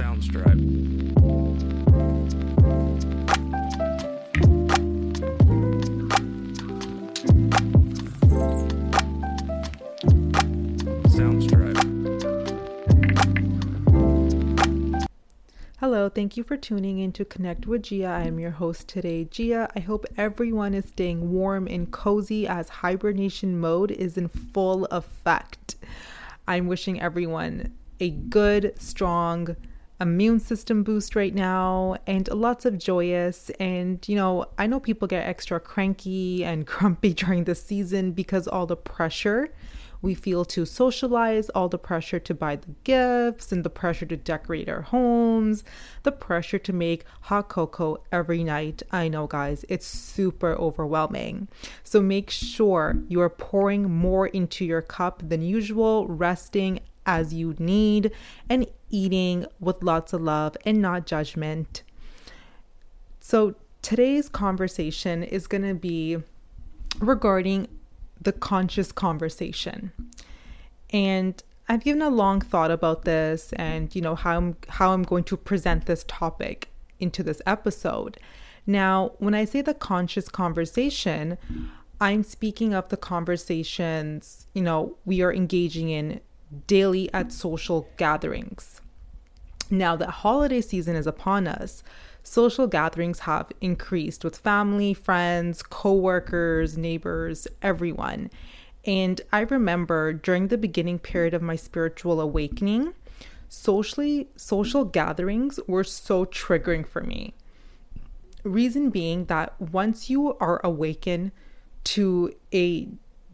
Soundstripe. Soundstripe. Hello, thank you for tuning in to Connect with Jia. I am your host today, Jia. I hope everyone is staying warm and cozy as hibernation mode is in full effect. I'm wishing everyone a good, strong immune system boost right now and lots of joyous. And, you know, I know people get extra cranky and grumpy during the season because all the pressure we feel to socialize, all the pressure to buy the gifts and the pressure to decorate our homes, the pressure to make hot cocoa every night. I know, guys, it's super overwhelming. So make sure you are pouring more into your cup than usual, resting as you need, and eating with lots of love and not judgment. So today's conversation is going to be regarding the conscious conversation. And I've given a long thought about this and you know how I'm how I'm going to present this topic into this episode. Now, when I say the conscious conversation, I'm speaking of the conversations, you know, we are engaging in daily at social gatherings. Now, that holiday season is upon us social gatherings have increased with family, friends, coworkers, neighbors, everyone. And I remember during the beginning period of my spiritual awakening, socially social gatherings were so triggering for me. Reason being that once you are awakened to a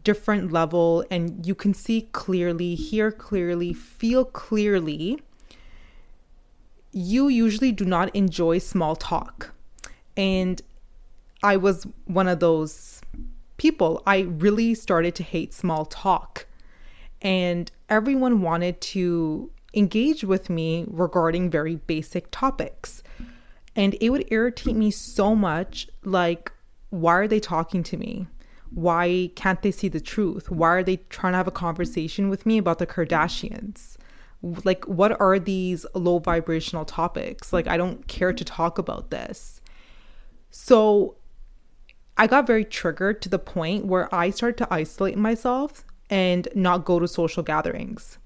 different level and you can see clearly, hear clearly, feel clearly, you usually do not enjoy small talk. And I was one of those people. I really started to hate small talk. And everyone wanted to engage with me regarding very basic topics. And it would irritate me so much like, why are they talking to me? Why can't they see the truth? Why are they trying to have a conversation with me about the Kardashians? like what are these low vibrational topics? Like i don't care to talk about this. So i got very triggered to the point where i started to isolate myself and not go to social gatherings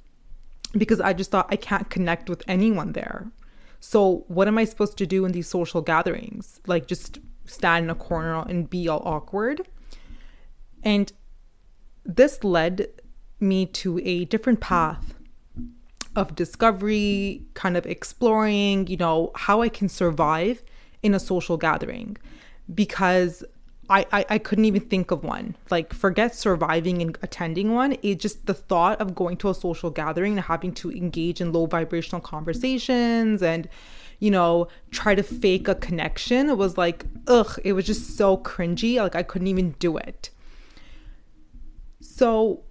because i just thought i can't connect with anyone there. So what am i supposed to do in these social gatherings? Like just stand in a corner and be all awkward and this led me to a different path of discovery, kind of exploring, you know, how I can survive in a social gathering because I, I, I couldn't even think of one. Like, forget surviving and attending one. It just the thought of going to a social gathering and having to engage in low vibrational conversations and, you know, try to fake a connection. Was like, ugh, it was just so cringy. Like, I couldn't even do it. So,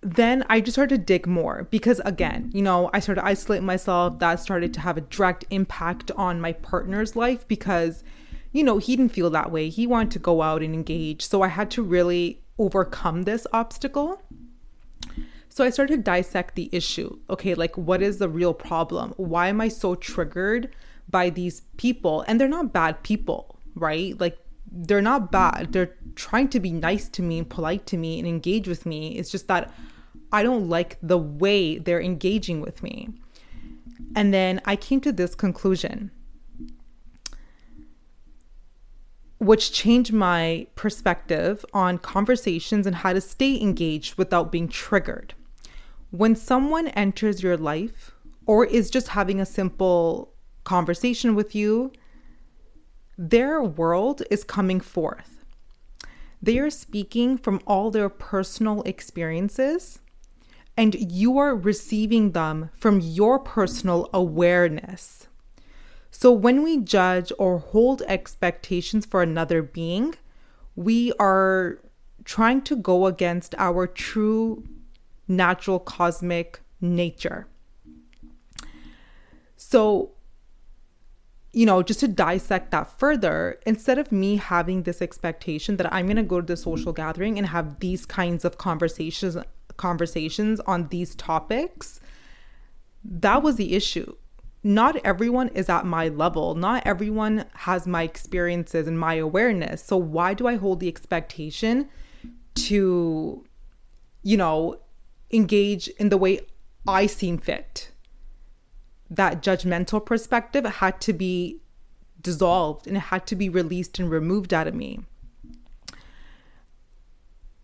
then I just started to dig more because, again, you know, I started to isolate myself. That started to have a direct impact on my partner's life because, you know, he didn't feel that way. He wanted to go out and engage. So I had to really overcome this obstacle. So I started to dissect the issue. Okay, like what is the real problem? Why am I so triggered by these people? And they're not bad people, right? Like they're not bad. They're trying to be nice to me and polite to me and engage with me. It's just that I don't like the way they're engaging with me. And then I came to this conclusion, which changed my perspective on conversations and how to stay engaged without being triggered. When someone enters your life or is just having a simple conversation with you, their world is coming forth. They are speaking from all their personal experiences and you are receiving them from your personal awareness. So when we judge or hold expectations for another being, we are trying to go against our true natural cosmic nature. So, you know, just to dissect that further, instead of me having this expectation that I'm going to go to the social gathering and have these kinds of conversations conversations on these topics, that was the issue. not everyone is at my level. Not everyone has my experiences and my awareness. So why do I hold the expectation to, you know, engage in the way I seem fit? That judgmental perspective had to be dissolved and it had to be released and removed out of me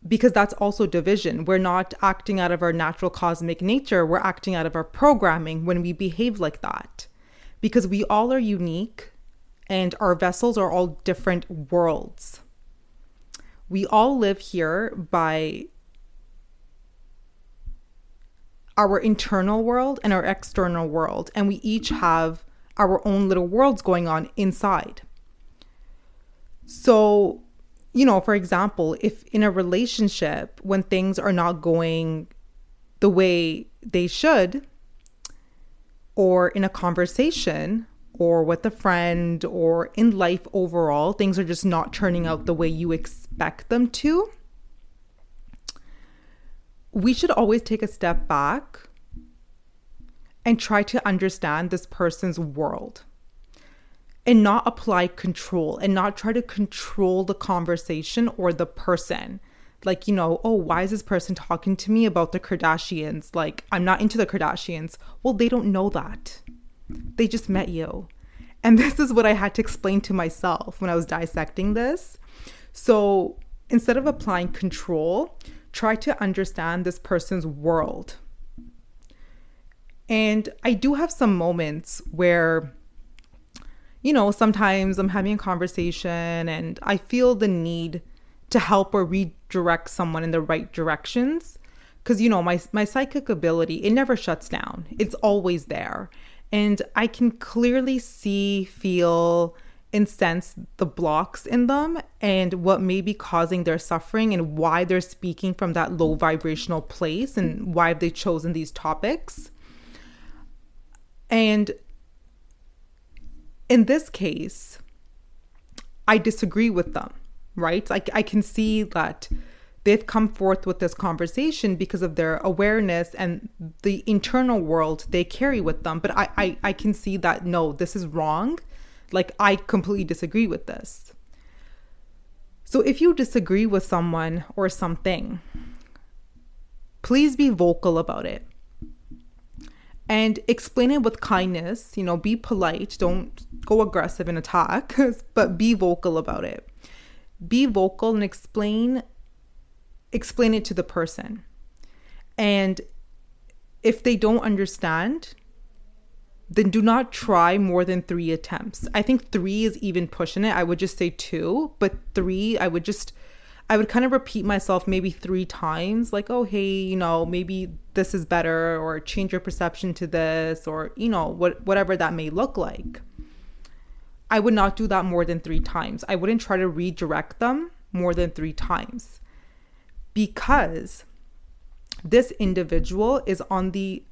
because that's also division. We're not acting out of our natural cosmic nature, we're acting out of our programming when we behave like that. Because we all are unique and our vessels are all different worlds. We all live here by our internal world and our external world, and we each have our own little worlds going on inside. So, you know, for example, if in a relationship, when things are not going the way they should, or in a conversation, or with a friend, or in life overall, things are just not turning out the way you expect them to, we should always take a step back and try to understand this person's world and not apply control and not try to control the conversation or the person. Like, you know, oh, why is this person talking to me about the Kardashians? Like, I'm not into the Kardashians. Well, they don't know that. They just met you. And this is what I had to explain to myself when I was dissecting this. So instead of applying control, try to understand this person's world. And I do have some moments where you know, sometimes I'm having a conversation and I feel the need to help or redirect someone in the right directions. Because you know my my psychic ability it never shuts down. It's always there. And i can clearly see feel and sense the blocks in them and what may be causing their suffering and why they're speaking from that low vibrational place and why have they chosen these topics and in this case, I disagree with them, right? Like I can see that they've come forth with this conversation because of their awareness and the internal world they carry with them. But I, I, I can see that no, this is wrong. Like I completely disagree with this. So if you disagree with someone or something, please be vocal about it and explain it with kindness. You know, be polite. Don't go aggressive and attack, but be vocal about it. Be vocal and explain explain it to the person. And if they don't understand, then do not try more than three attempts. I think three is even pushing it. I would just say two, but three, I would just I would kind of repeat myself maybe three times, like, oh, hey, you know, maybe this is better, or change your perception to this, or, you know, what, whatever that may look like. I would not do that more than three times. I wouldn't try to redirect them more than three times because this individual is on the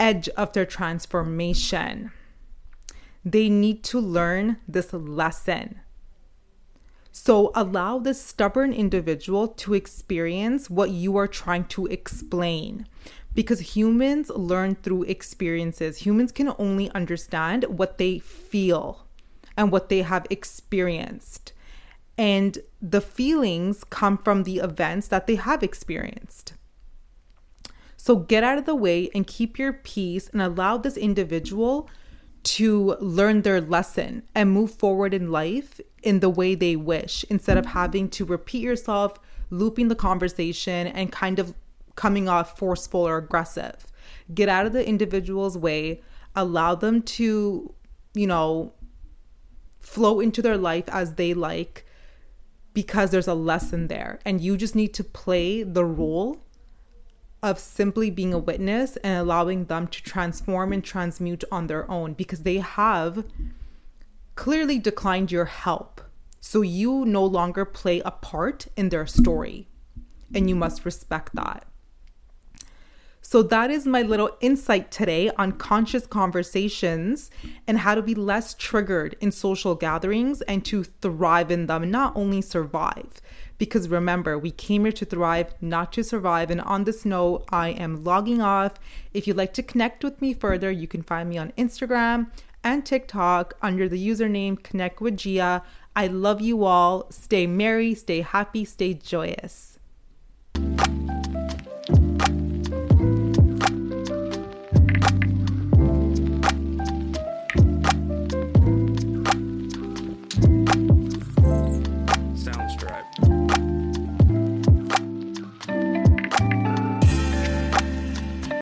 edge of their transformation. They need to learn this lesson so allow this stubborn individual to experience what you are trying to explain. Because humans learn through experiences. Humans can only understand what they feel and what they have experienced. And the feelings come from the events that they have experienced. So get out of the way and keep your peace and allow this individual to learn their lesson and move forward in life in the way they wish instead of having to repeat yourself, looping the conversation, and kind of coming off forceful or aggressive. Get out of the individual's way, allow them to, you know, flow into their life as they like because there's a lesson there. And you just need to play the role of simply being a witness and allowing them to transform and transmute on their own because they have clearly declined your help. So you no longer play a part in their story, and you must respect that. So, that is my little insight today on conscious conversations and how to be less triggered in social gatherings and to thrive in them, not only survive Because remember, we came here to thrive, not to survive. And on this note, I am logging off. If you'd like to connect with me further, you can find me on Instagram and TikTok under the username Connect with Jia. I love you all. Stay merry, stay happy, stay joyous.